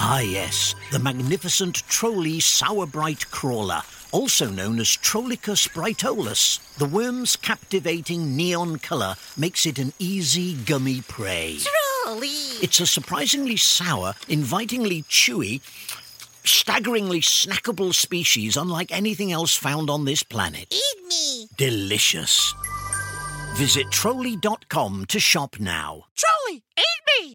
Ah, yes, the magnificent Trolli Sourbright Crawler, also known as Trollicus brightolus. The worm's captivating neon colour makes it an easy, gummy prey. Trolli! It's a surprisingly sour, invitingly chewy, staggeringly snackable species unlike anything else found on this planet. Eat me! Delicious. Visit Trolli.com to shop now. Trolli, eat me!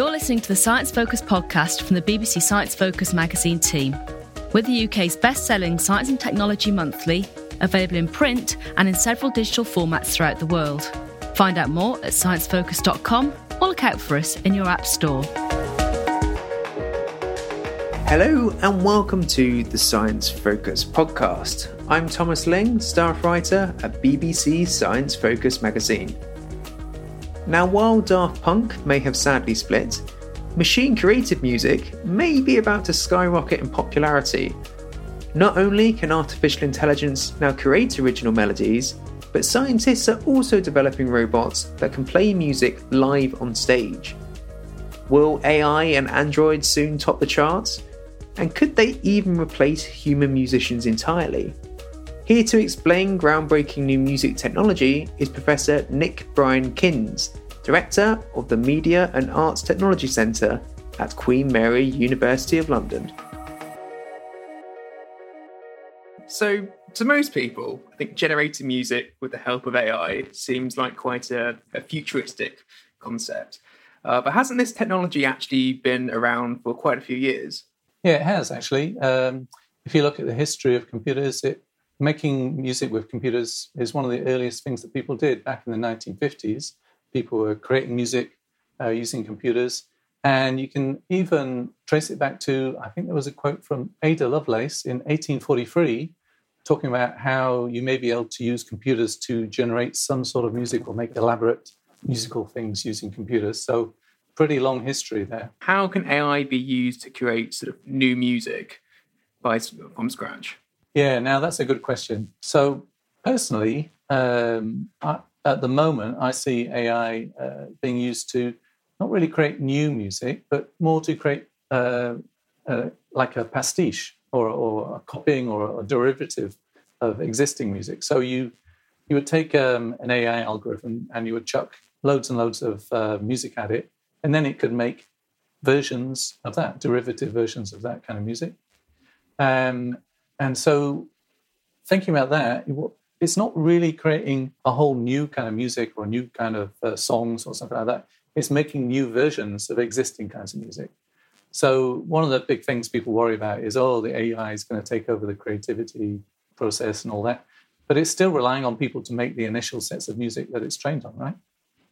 You're listening to the Science Focus podcast from the BBC Science Focus magazine team. We're the UK's best selling science and technology monthly, available in print and in several digital formats throughout the world. Find out more at sciencefocus.com or look out for us in your app store. Hello and welcome to the Science Focus podcast. I'm Thomas Ling, staff writer at BBC Science Focus magazine. Now, while Daft Punk may have sadly split, machine created music may be about to skyrocket in popularity. Not only can artificial intelligence now create original melodies, but scientists are also developing robots that can play music live on stage. Will AI and androids soon top the charts? And could they even replace human musicians entirely? Here to explain groundbreaking new music technology is Professor Nick Bryan-Kinns, Director of the Media and Arts Technology Centre at Queen Mary University of London. So, to most people, I think generating music with the help of AI seems like quite a, a futuristic concept. Uh, but hasn't this technology actually been around for quite a few years? Yeah, it has actually. Um, if you look at the history of computers, it, making music with computers is one of the earliest things that people did back in the 1950s. People were creating music uh, using computers. And you can even trace it back to, I think there was a quote from Ada Lovelace in 1843 talking about how you may be able to use computers to generate some sort of music or make elaborate musical things using computers. So, pretty long history there. How can AI be used to create sort of new music by from scratch? Yeah, now that's a good question. So, personally, um, I, at the moment, I see AI uh, being used to not really create new music, but more to create uh, uh, like a pastiche or, or, a copying or a derivative of existing music. So you you would take um, an AI algorithm and you would chuck loads and loads of uh, music at it, and then it could make versions of that, derivative versions of that kind of music. Um, and so, thinking about that, it's not really creating a whole new kind of music or new kind of uh, songs or something like that. It's making new versions of existing kinds of music. So one of the big things people worry about is, oh, the AI is going to take over the creativity process and all that. But it's still relying on people to make the initial sets of music that it's trained on, right?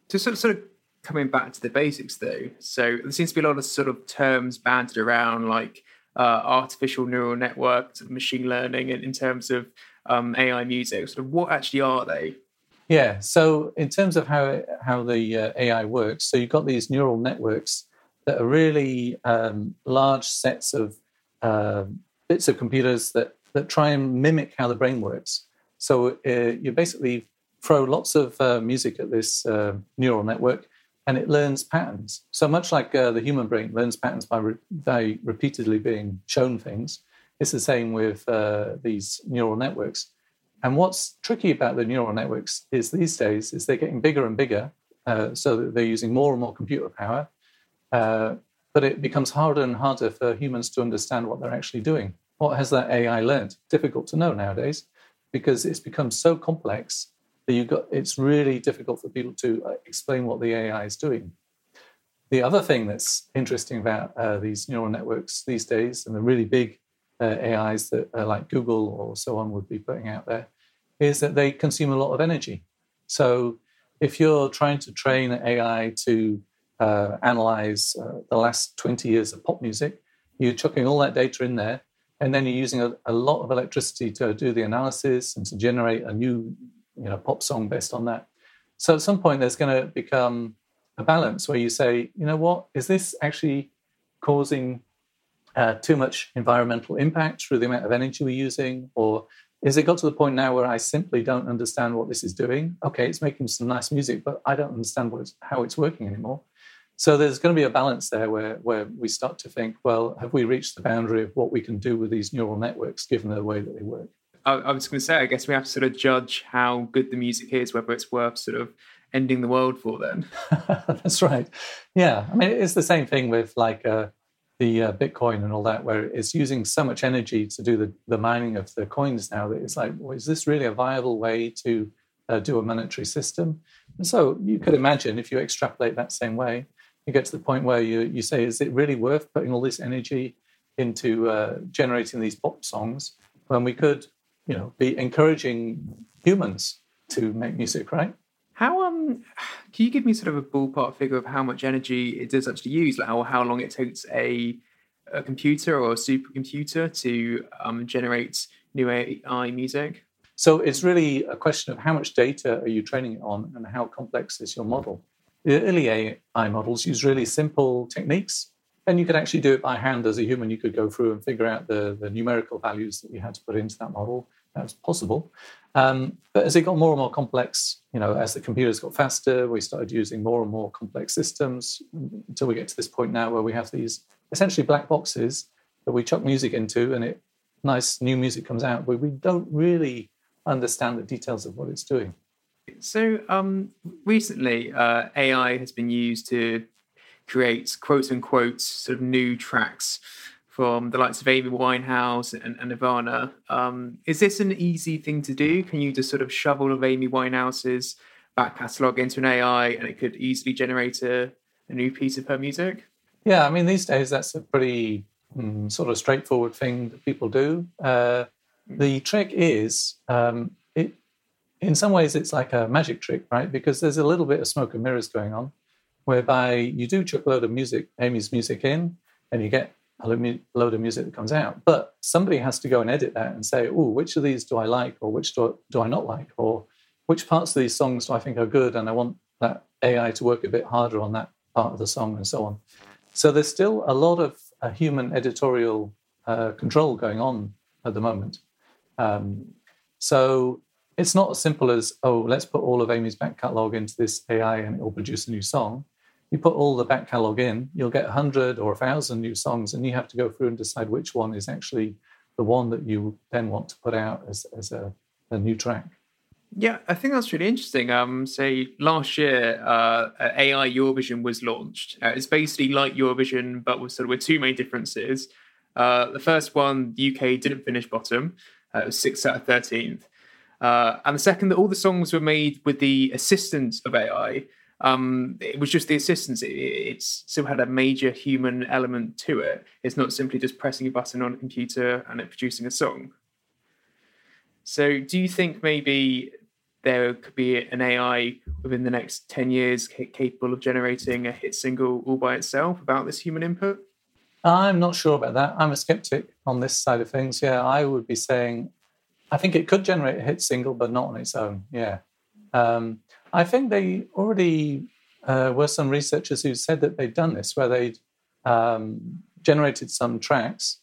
To sort of, sort of coming back to the basics, though. So there seems to be a lot of sort of terms bandied around, like uh, artificial neural networks, machine learning, in, in terms of um, AI music. Sort of what actually are they? Yeah. So in terms of how how the uh, AI works, so you've got these neural networks that are really um, large sets of uh, bits of computers that that try and mimic how the brain works. So uh, you basically throw lots of uh, music at this uh, neural network, and it learns patterns. So much like uh, the human brain learns patterns by, re- by repeatedly being shown things, it's the same with these neural networks. And what's tricky about the neural networks is these days is they're getting bigger and bigger, uh, so that they're using more and more computer power. Uh, but it becomes harder and harder for humans to understand what they're actually doing. What has that AI learned? Difficult to know nowadays, because it's become so complex that you got. It's really difficult for people to uh, explain what the AI is doing. The other thing that's interesting about uh, these neural networks these days, and the really big uh, AIs that uh, like Google or so on would be putting out there is that they consume a lot of energy. So if you're trying to train an AI to uh, analyze uh, the last 20 years of pop music, you're chucking all that data in there, and then you're using a, a, lot of electricity to do the analysis and to generate a new you know, pop song based on that. So at some point, there's going to become a balance where you say, you know what, is this actually causing uh, too much environmental impact through the amount of energy we're using? Or is it got to the point now where I simply don't understand what this is doing? Okay, it's making some nice music, but I don't understand it's, how it's working anymore. So there's going to be a balance there where, where we start to think, well, have we reached the boundary of what we can do with these neural networks given the way that they work? I, I was going to say, I guess we have to sort of judge how good the music is, whether it's worth sort of ending the world for then. That's right. Yeah. I mean, it's the same thing with like, uh, the uh, Bitcoin and all that, where it's using so much energy to do the, the mining of the coins now that it's like, well, is this really a viable way to uh, do a monetary system? And so you could imagine if you extrapolate that same way, you get to the point where you, you say, is it really worth putting all this energy into uh, generating these pop songs when we could, you know, be encouraging humans to make music, right? How um can you give me sort of a ballpark figure of how much energy it does actually use, like how, how long it takes a a computer or a supercomputer to um, generate new AI music? So it's really a question of how much data are you training it on and how complex is your model. The early AI models use really simple techniques, and you could actually do it by hand as a human. You could go through and figure out the, the numerical values that you had to put into that model. That's possible. Um, but as it got more and more complex, you know, as the computers got faster, we started using more and more complex systems until we get to this point now where we have these essentially black boxes that we chuck music into and it nice new music comes out, but we don't really understand the details of what it's doing. So um, recently, uh, AI has been used to create quote unquote sort of new tracks from the likes of Amy Winehouse and, and Nirvana. Um, is this an easy thing to do? Can you just sort of shovel of Amy Winehouse's back catalogue into an AI and it could easily generate a, a new piece of her music? Yeah, I mean, these days that's a pretty mm, sort of straightforward thing that people do. Uh, the trick is, um, it in some ways, it's like a magic trick, right? Because there's a little bit of smoke and mirrors going on, whereby you do chuck a load of music, Amy's music in, and you get load of music that comes out. But somebody has to go and edit that and say, oh, which of these do I like or which do I, do I not like? Or which parts of these songs do I think are good? And I want that AI to work a bit harder on that part of the song and so on. So there's still a lot of uh, human editorial uh, control going on at the moment. Um, so it's not as simple as, oh, let's put all of Amy's back catalogue into this AI and it will produce a new song you put all the back catalog in, you'll get 100 or 1,000 new songs, and you have to go through and decide which one is actually the one that you then want to put out as, as a, a new track. Yeah, I think that's really interesting. Um, say last year, uh, AI Eurovision was launched. Uh, it's basically like Eurovision, but with sort of with two main differences. Uh, the first one, the UK didn't finish bottom; uh, it was sixth out of thirteenth. Uh, and the second, that all the songs were made with the assistance of AI, um, it was just the assistance. It, still had a major human element to it. It's not simply just pressing a button on a computer and it producing a song. So, do you think maybe there could be an AI within the next 10 years capable of generating a hit single all by itself without this human input? I'm not sure about that. I'm a skeptic on this side of things. Yeah, I would be saying I think it could generate a hit single, but not on its own. Yeah. Um, I think they already uh, were some researchers who said that they'd done this, where they'd um, generated some tracks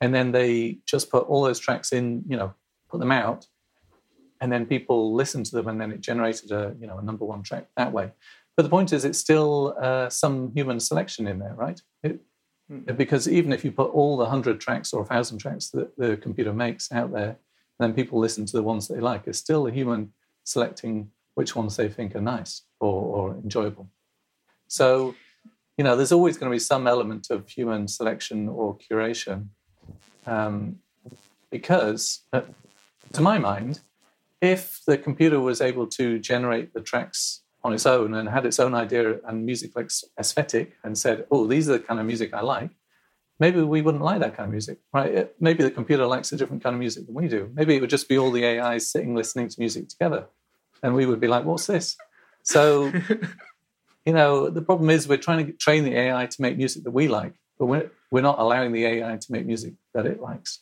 and then they just put all those tracks in, you know, put them out, and then people listened to them, and then it generated a, you know, a number one track that way. But the point is, it's still uh, some human selection in there, right? It, mm-hmm. Because even if you put all the hundred tracks or a thousand tracks that the computer makes out there, then people listen to the ones they like. It's still a human selecting which ones they think are nice or, or enjoyable. So, you know, there's always going to be some element of human selection or curation um, because, uh, to my mind, if the computer was able to generate the tracks on its own and had its own idea and music like aesthetic and said, oh, these are the kind of music I like, maybe we wouldn't like that kind of music, right? It, maybe the computer likes a different kind of music than we do. Maybe it would just be all the AIs sitting listening to music together. And we would be like, what's this? So, you know, the problem is we're trying to train the AI to make music that we like, but we're, we're not allowing the AI to make music that it likes.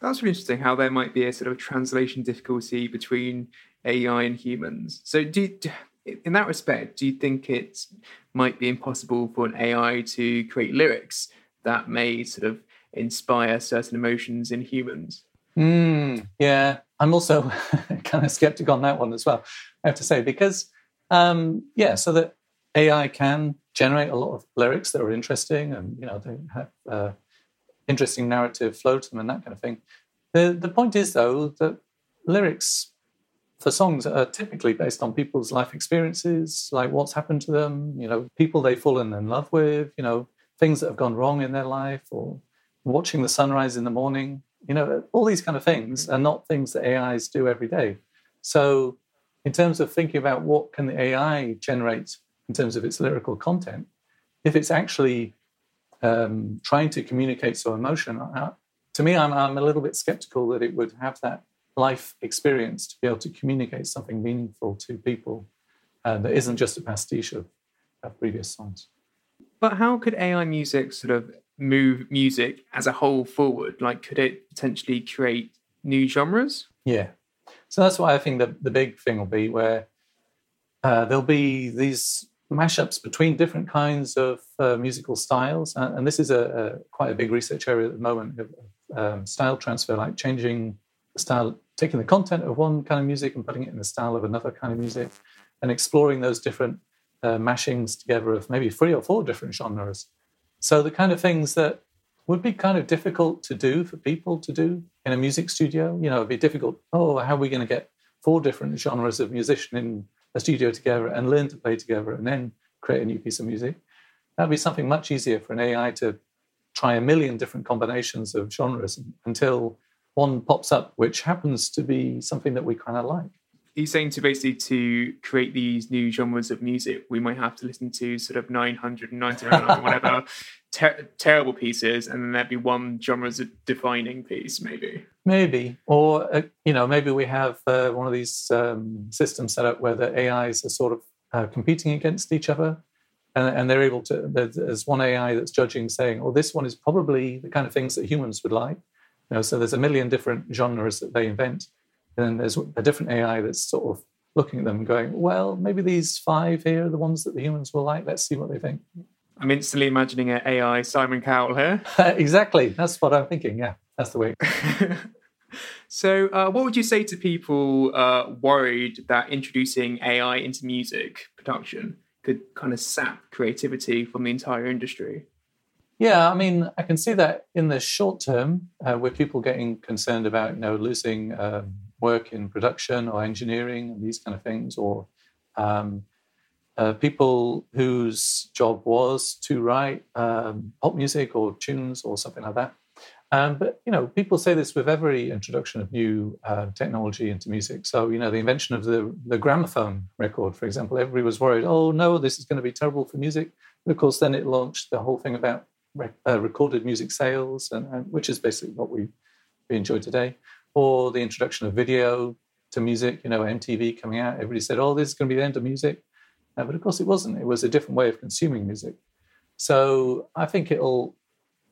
That's really interesting how there might be a sort of translation difficulty between AI and humans. So, do, in that respect, do you think it might be impossible for an AI to create lyrics that may sort of inspire certain emotions in humans? Mm, yeah, I'm also kind of skeptical on that one as well. I have to say because, um, yeah, so that AI can generate a lot of lyrics that are interesting and you know they have uh, interesting narrative flow to them and that kind of thing. The the point is though that lyrics for songs are typically based on people's life experiences, like what's happened to them, you know, people they've fallen in love with, you know, things that have gone wrong in their life, or watching the sunrise in the morning. You know, all these kind of things are not things that AIs do every day. So, in terms of thinking about what can the AI generate in terms of its lyrical content, if it's actually um, trying to communicate some emotion, to me, I'm, I'm a little bit skeptical that it would have that life experience to be able to communicate something meaningful to people uh, that isn't just a pastiche of, of previous songs. But how could AI music sort of move music as a whole forward? Like, could it potentially create new genres? Yeah. So that's why I think the, the big thing will be where uh, there'll be these mashups between different kinds of uh, musical styles. And, and this is a, a, quite a big research area at the moment of um, style transfer, like changing the style, taking the content of one kind of music and putting it in the style of another kind of music, and exploring those different uh, mashings together of maybe three or four different genres. So the kind of things that would be kind of difficult to do for people to do in a music studio. You know, it'd be difficult. Oh, how are we going to get four different genres of musician in a studio together and learn to play together and then create a new piece of music. That'd be something much easier for an AI to try a million different combinations of genres until one pops up, which happens to be something that we kind of like. He's saying to basically to create these new genres of music, we might have to listen to sort of 999 or whatever ter- terrible pieces, and then there'd be one genre defining piece, maybe. Maybe, or uh, you know, maybe we have uh, one of these um, systems set up where the AIs are sort of uh, competing against each other, and, and, they're able to. There's one AI that's judging, saying, "Oh, this one is probably the kind of things that humans would like." You know, so there's a million different genres that they invent, and then there's a different AI that's sort of looking at them and going, "Well, maybe these five here are the ones that the humans will like. Let's see what they think." I'm instantly imagining an AI Simon Cowell here. exactly. That's what I'm thinking. Yeah, that's the way. so, uh, what would you say to people uh, worried that introducing AI into music production could kind of sap creativity from the entire industry? Yeah, I mean, I can see that in the short term, uh, with people getting concerned about, you know, losing um, work in production or engineering and these kind of things, or um, uh, people whose job was to write um, pop music or tunes or something like that. Um, but you know, people say this with every introduction of new uh, technology into music. So you know, the invention of the the gramophone record, for example, everybody was worried. Oh no, this is going to be terrible for music. But of course, then it launched the whole thing about rec- uh, recorded music sales, and, and, which is basically what we we enjoy today. Or the introduction of video to music. You know, MTV coming out, everybody said, "Oh, this is going to be the end of music." Uh, but of course, it wasn't. It was a different way of consuming music. So I think it'll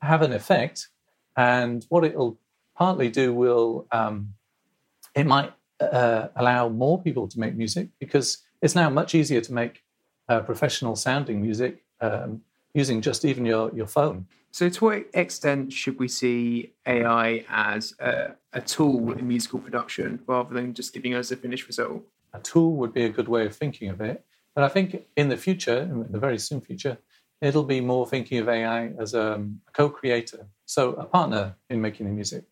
have an effect. And what it'll partly do will, um, it might uh, allow more people to make music because it's now much easier to make uh, professional sounding music um, using just even your, your phone. So, to what extent should we see AI as a, a, tool in musical production rather than just giving us a finished result? A tool would be a good way of thinking of it. But I think in the future, in the very soon future, it'll be more thinking of AI as um, a co creator, so a partner in making the music.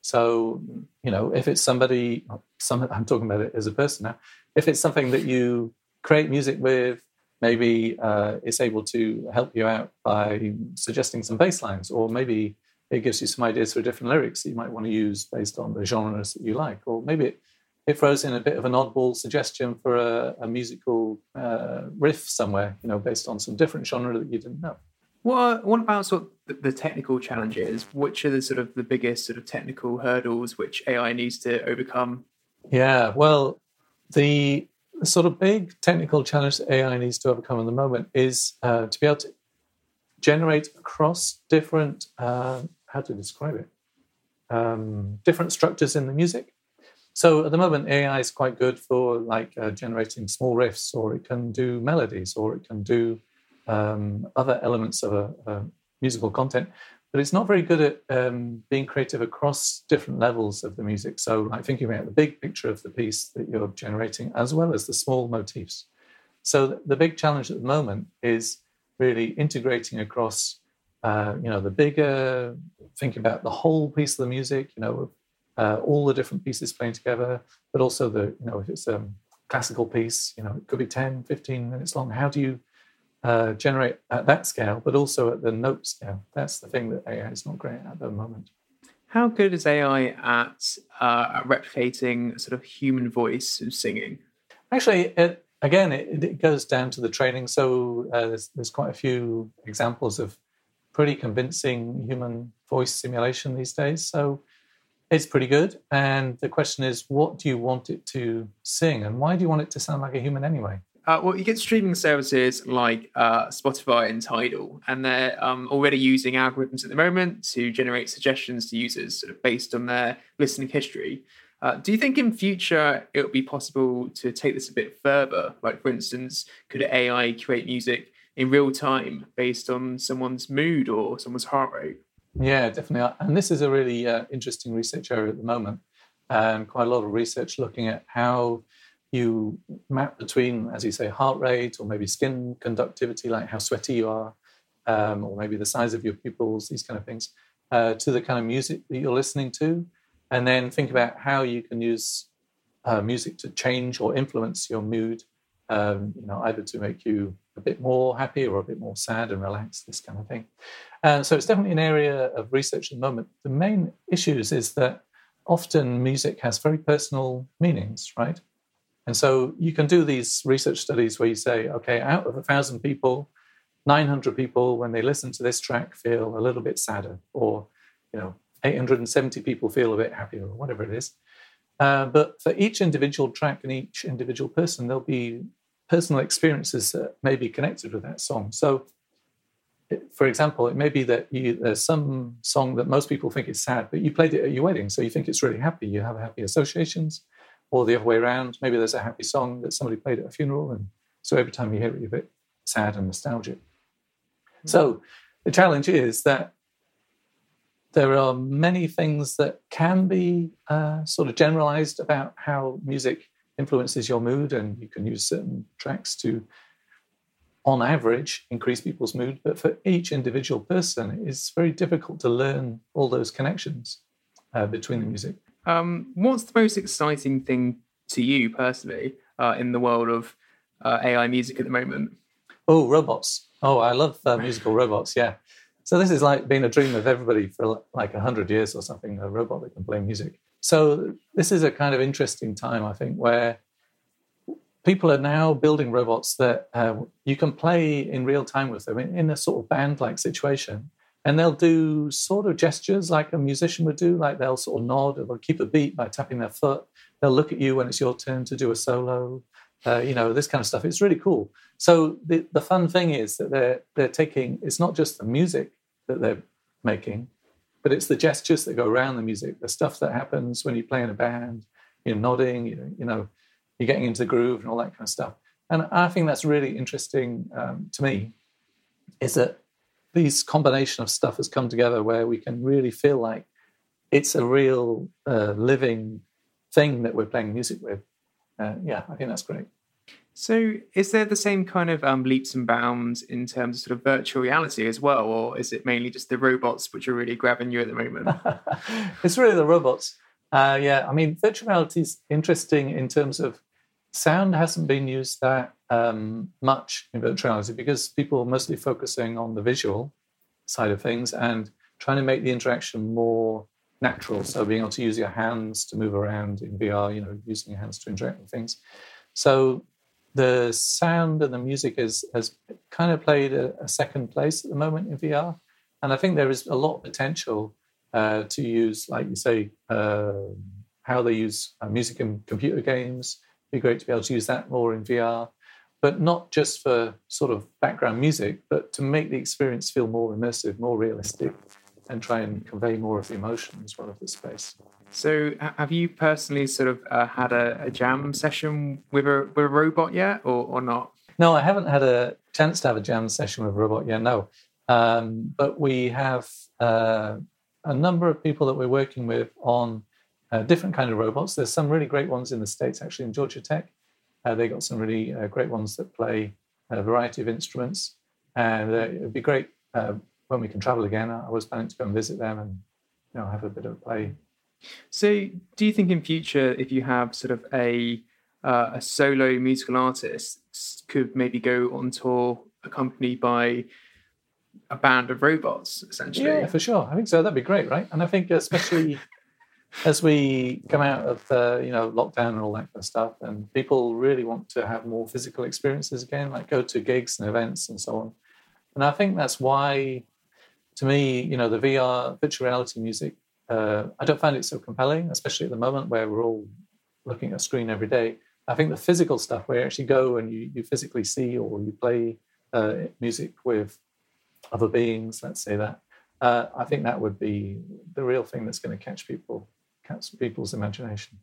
So, you know, if it's somebody, some, I'm talking about it as a person now, if it's something that you create music with, maybe uh, it's able to help you out by suggesting some bass lines, or maybe it gives you some ideas for different lyrics that you might want to use based on the genres that you like, or maybe it, it throws in a bit of an oddball suggestion for a, a musical uh, riff somewhere, you know, based on some different genre that you didn't know. What what about sort of the technical challenges? Which are the sort of the biggest sort of technical hurdles which AI needs to overcome? Yeah, well, the the sort of big technical challenge that AI needs to overcome at the moment is uh, to be able to generate across different, uh, how to describe it, um, different structures in the music. So at the moment, AI is quite good for like uh, generating small riffs, or it can do melodies, or it can do um, other elements of a, a musical content but it's not very good at um, being creative across different levels of the music. So, like thinking about the big picture of the piece that you're generating, as well as the small motifs. So, the big challenge at the moment is really integrating across, uh, you know, the bigger, thinking about the whole piece of the music, you know, uh, all the different pieces playing together, but also the, you know, if it's a classical piece, you know, it could be 10, 15 minutes long. How do you uh, generate at that scale, but also at the note scale. That's the thing that AI is not great at at the moment. How good is AI at, uh, replicating sort of human voice of singing? Actually, it, again, it, it, goes down to the training. So uh, there's, there's quite a few examples of pretty convincing human voice simulation these days. So it's pretty good. And the question is, what do you want it to sing, and why do you want it to sound like a human anyway? Uh, well, you get streaming services like uh, Spotify and Tidal, and they're um, already using algorithms at the moment to generate suggestions to users sort of based on their listening history. Uh, do you think in future it would be possible to take this a bit further? Like, for instance, could AI create music in real time based on someone's mood or someone's heart rate? Yeah, definitely. And this is a really uh, interesting research area at the moment, and quite a lot of research looking at how you map between, as you say, heart rate or maybe skin conductivity, like how sweaty you are, um, or maybe the size of your pupils, these kind of things, uh, to the kind of music that you're listening to. And then think about how you can use uh, music to change or influence your mood, um, you know, either to make you a bit more happy or a bit more sad and relaxed, this kind of thing. And so it's definitely an area of research at the moment. The main issues is that often music has very personal meanings, right? And so you can do these research studies where you say, okay, out of a thousand people, 900 people, when they listen to this track, feel a little bit sadder, or you know, 870 people feel a bit happier, or whatever it is. Uh, but for each individual track and each individual person, there'll be personal experiences that may be connected with that song. So, for example, it may be that you, there's some song that most people think is sad, but you played it at your wedding, so you think it's really happy. You have happy associations or the other way around. Maybe there's a happy song that somebody played at a funeral, and so every time you hear it, you're a bit sad and nostalgic. Mm-hmm. So the challenge is that there are many things that can be uh, sort of generalized about how music influences your mood, and you can use certain tracks to, on average, increase people's mood. But for each individual person, it's very difficult to learn all those connections uh, between the music. Um, what's the most exciting thing to you personally uh, in the world of uh, AI music at the moment? Oh, robots. Oh, I love uh, musical robots. Yeah. So this is like being a dream of everybody for like 100 years or something, a robot that can play music. So this is a kind of interesting time, I think, where people are now building robots that uh, you can play in real time with them in, in a sort of band like situation and they'll do sort of gestures like a musician would do, like they'll sort of nod or they'll keep a beat by tapping their foot. They'll look at you when it's your turn to do a solo, uh, you know, this kind of stuff. It's really cool. So the, the fun thing is that they're they're taking it's not just the music that they're making, but it's the gestures that go around the music, the stuff that happens when you play in a band, you're nodding, you, you know, you're getting into the groove and all that kind of stuff. And I think that's really interesting um, to me, is that these combination of stuff has come together where we can really feel like it's a real uh, living thing that we're playing music with. Uh, yeah, I think that's great. So, is there the same kind of um, leaps and bounds in terms of sort of virtual reality as well, or is it mainly just the robots which are really grabbing you at the moment? it's really the robots. Uh, yeah, I mean, virtual reality is interesting in terms of sound hasn't been used that um, much in virtual reality because people are mostly focusing on the visual side of things and trying to make the interaction more natural. So being able to use your hands to move around in VR, you know, using your hands to interact with things. So the sound and the music is has kind of played a, a second place at the moment in VR, and I think there is a lot of potential uh, to use, like you say, uh, how they use uh, music in computer games. Be great to be able to use that more in VR, but not just for sort of background music, but to make the experience feel more immersive, more realistic, and try and convey more of the emotion as well of the space. So, have you personally sort of uh, had a, a, jam session with a with a robot yet, or, or not? No, I haven't had a chance to have a jam session with a robot yet. No, um, but we have uh, a number of people that we're working with on uh, different kind of robots. There's some really great ones in the states, actually in Georgia Tech. Uh, they got some really uh, great ones that play a variety of instruments, and uh, it'd be great when we can travel again. I was planning to go and visit them and you know have a bit of a play so, do you think in future, if you have sort of a uh, a solo musical artist, could maybe go on tour accompanied by a band of robots, essentially? Yeah, for sure. I think so. That'd be great, right? And I think especially as we come out of the you know lockdown and all that kind of stuff, and people really want to have more physical experiences again, like go to gigs and events and so on. And I think that's why, to me, you know, the VR virtual reality music uh, I don't find it so compelling, especially at the moment where we're all looking at a screen every day. I think the physical stuff where you actually go and you, you physically see or you play uh, music with other beings, let's say that, uh, I think that would be the real thing that's going to catch people, catch people's imagination.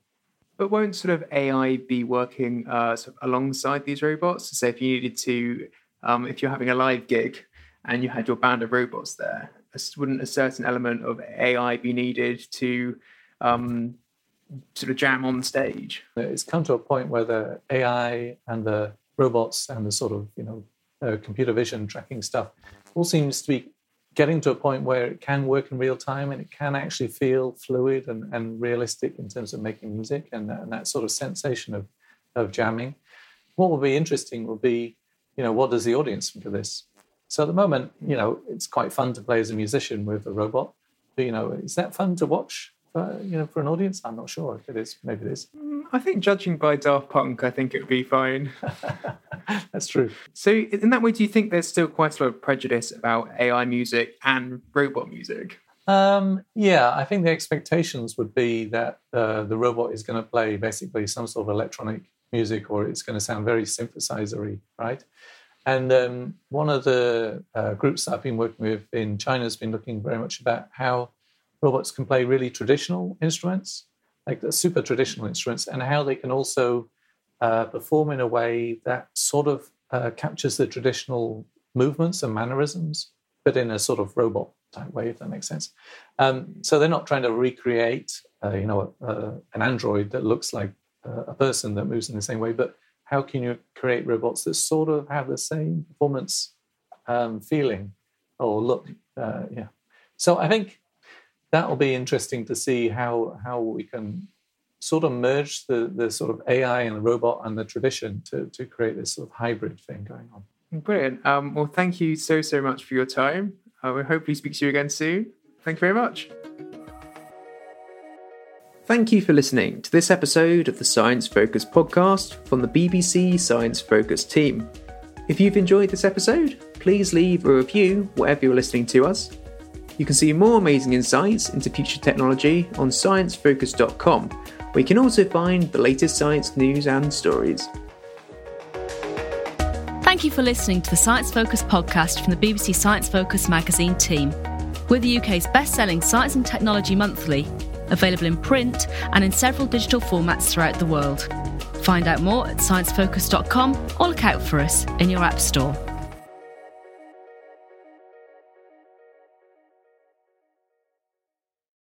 But won't sort of AI be working uh, sort of alongside these robots? So if you needed to, um, if you're having a live gig and you had your band of robots there, wouldn't a certain element of AI be needed to um, sort of jam on stage? It's come to a point where the AI and the robots and the sort of you know uh, computer vision tracking stuff all seems to be getting to a point where it can work in real time and it can actually feel fluid and, and realistic in terms of making music and, and that sort of sensation of, of jamming. What will be interesting will be, you know, what does the audience think of this? So at the moment, you know, it's quite fun to play as a musician with a robot. But, you know, is that fun to watch? For, you know, for an audience, I'm not sure if it is. Maybe it is. Mm, I think, judging by Daft Punk, I think it would be fine. That's true. So, in that way, do you think there's still quite a lot of prejudice about AI music and robot music? Um, yeah, I think the expectations would be that uh, the robot is going to play basically some sort of electronic music, or it's going to sound very synthesizery, right? And um, one of the uh, groups that I've been working with in China has been looking very much about how robots can play really traditional instruments, like the super traditional instruments, and how they can also uh, perform in a way that sort of uh, captures the traditional movements and mannerisms, but in a sort of robot type way, if that makes sense. Um, so they're not trying to recreate, uh, you know, an android that looks like a person that moves in the same way, but how can you create robots that sort of have the same performance um, feeling or look? Uh, yeah. So I think that will be interesting to see how how we can sort of merge the the sort of AI and the robot and the tradition to to create this sort of hybrid thing going on. Brilliant. Um, well, thank you so so much for your time. Uh, we hopefully speak to you again soon. Thank you very much. Thank you for listening to this episode of the Science Focus podcast from the BBC Science Focus team. If you've enjoyed this episode, please leave a review wherever you're listening to us. You can see more amazing insights into future technology on sciencefocus.com, where you can also find the latest science news and stories. Thank you for listening to the Science Focus podcast from the BBC Science Focus magazine team. We're the UK's best selling science and technology monthly available in print and in several digital formats throughout the world. Find out more at sciencefocus.com or look out for us in your App Store.